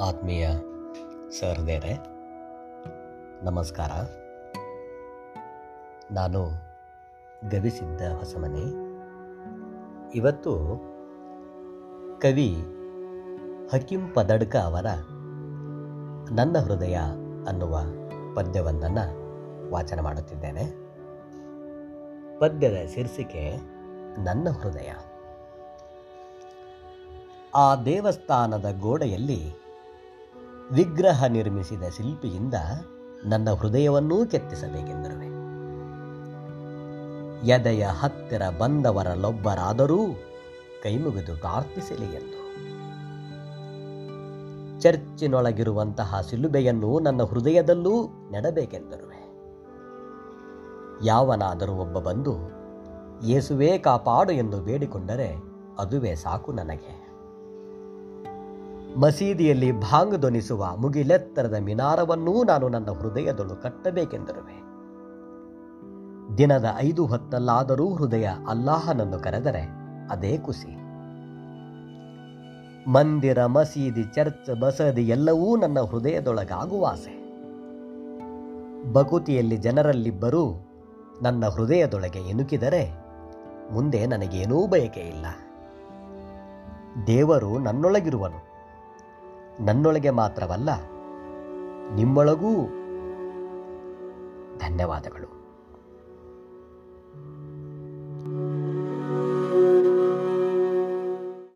ಆತ್ಮೀಯ ಸಹೃದಯರೇ, ನಮಸ್ಕಾರ. ನಾನು ಗವಿಸಿದ್ದ ಹೊಸಮನೆ ಇವತ್ತು ಕವಿ ಹಕಿಂ ಪದಡ್ಕ ಅವರ ನನ್ನ ಹೃದಯ ಅನ್ನುವ ಪದ್ಯವೊಂದನ್ನು ವಾಚನ ಮಾಡುತ್ತಿದ್ದೇನೆ. ಪದ್ಯದ ಶೀರ್ಷಿಕೆ ನನ್ನ ಹೃದಯ. ಆ ದೇವಸ್ಥಾನದ ಗೋಡೆಯಲ್ಲಿ ವಿಗ್ರಹ ನಿರ್ಮಿಸಿದ ಶಿಲ್ಪಿಯಿಂದ ನನ್ನ ಹೃದಯವನ್ನೂ ಕೆತ್ತಿಸಬೇಕೆಂದರು ಎದೆಯ ಹತ್ತಿರ ಬಂದವರಲ್ಲೊಬ್ಬರಾದರೂ ಕೈಮುಗಿದು ಪ್ರಾರ್ಥಿಸಲಿ ಎಂದು. ಚರ್ಚಿನೊಳಗಿರುವಂತಹ ಶಿಲುಬೆಯನ್ನು ನನ್ನ ಹೃದಯದಲ್ಲೂ ನೆಡಬೇಕೆಂದರು ಯಾವನಾದರೂ ಒಬ್ಬ ಬಂದು, ಯೇಸುವೇ, ಕಾಪಾಡು ಎಂದು ಬೇಡಿಕೊಂಡರೆ ಅದುವೇ ಸಾಕು ನನಗೆ. ಮಸೀದಿಯಲ್ಲಿ ಭಾಂಗ್ ಧ್ವನಿಸುವ ಮುಗಿಲೆತ್ತರದ ಮಿನಾರವನ್ನೂ ನಾನು ನನ್ನ ಹೃದಯದೊಳು ಕಟ್ಟಬೇಕೆಂದಿರುವೆ. ದಿನದ ಐದು ಹೊತ್ತಲ್ಲಾದರೂ ಹೃದಯ ಅಲ್ಲಾಹನನ್ನು ಕರೆದರೆ ಅದೇ ಖುಷಿ. ಮಂದಿರ, ಮಸೀದಿ, ಚರ್ಚ್, ಬಸದಿ ಎಲ್ಲವೂ ನನ್ನ ಹೃದಯದೊಳಗಾಗುವ ಆಸೆ. ಬಕುತಿಯಲ್ಲಿ ಜನರಲ್ಲಿಬ್ಬರೂ ನನ್ನ ಹೃದಯದೊಳಗೆ ಇಣುಕಿದರೆ ಮುಂದೆ ನನಗೇನೂ ಬಯಕೆ ಇಲ್ಲ ದೇವರು ನನ್ನೊಳಗಿರುವನು. ನನ್ನೊಳಗೆ ಮಾತ್ರವಲ್ಲ ನಿಮ್ಮೊಳಗೂ ಧನ್ಯವಾದಗಳು.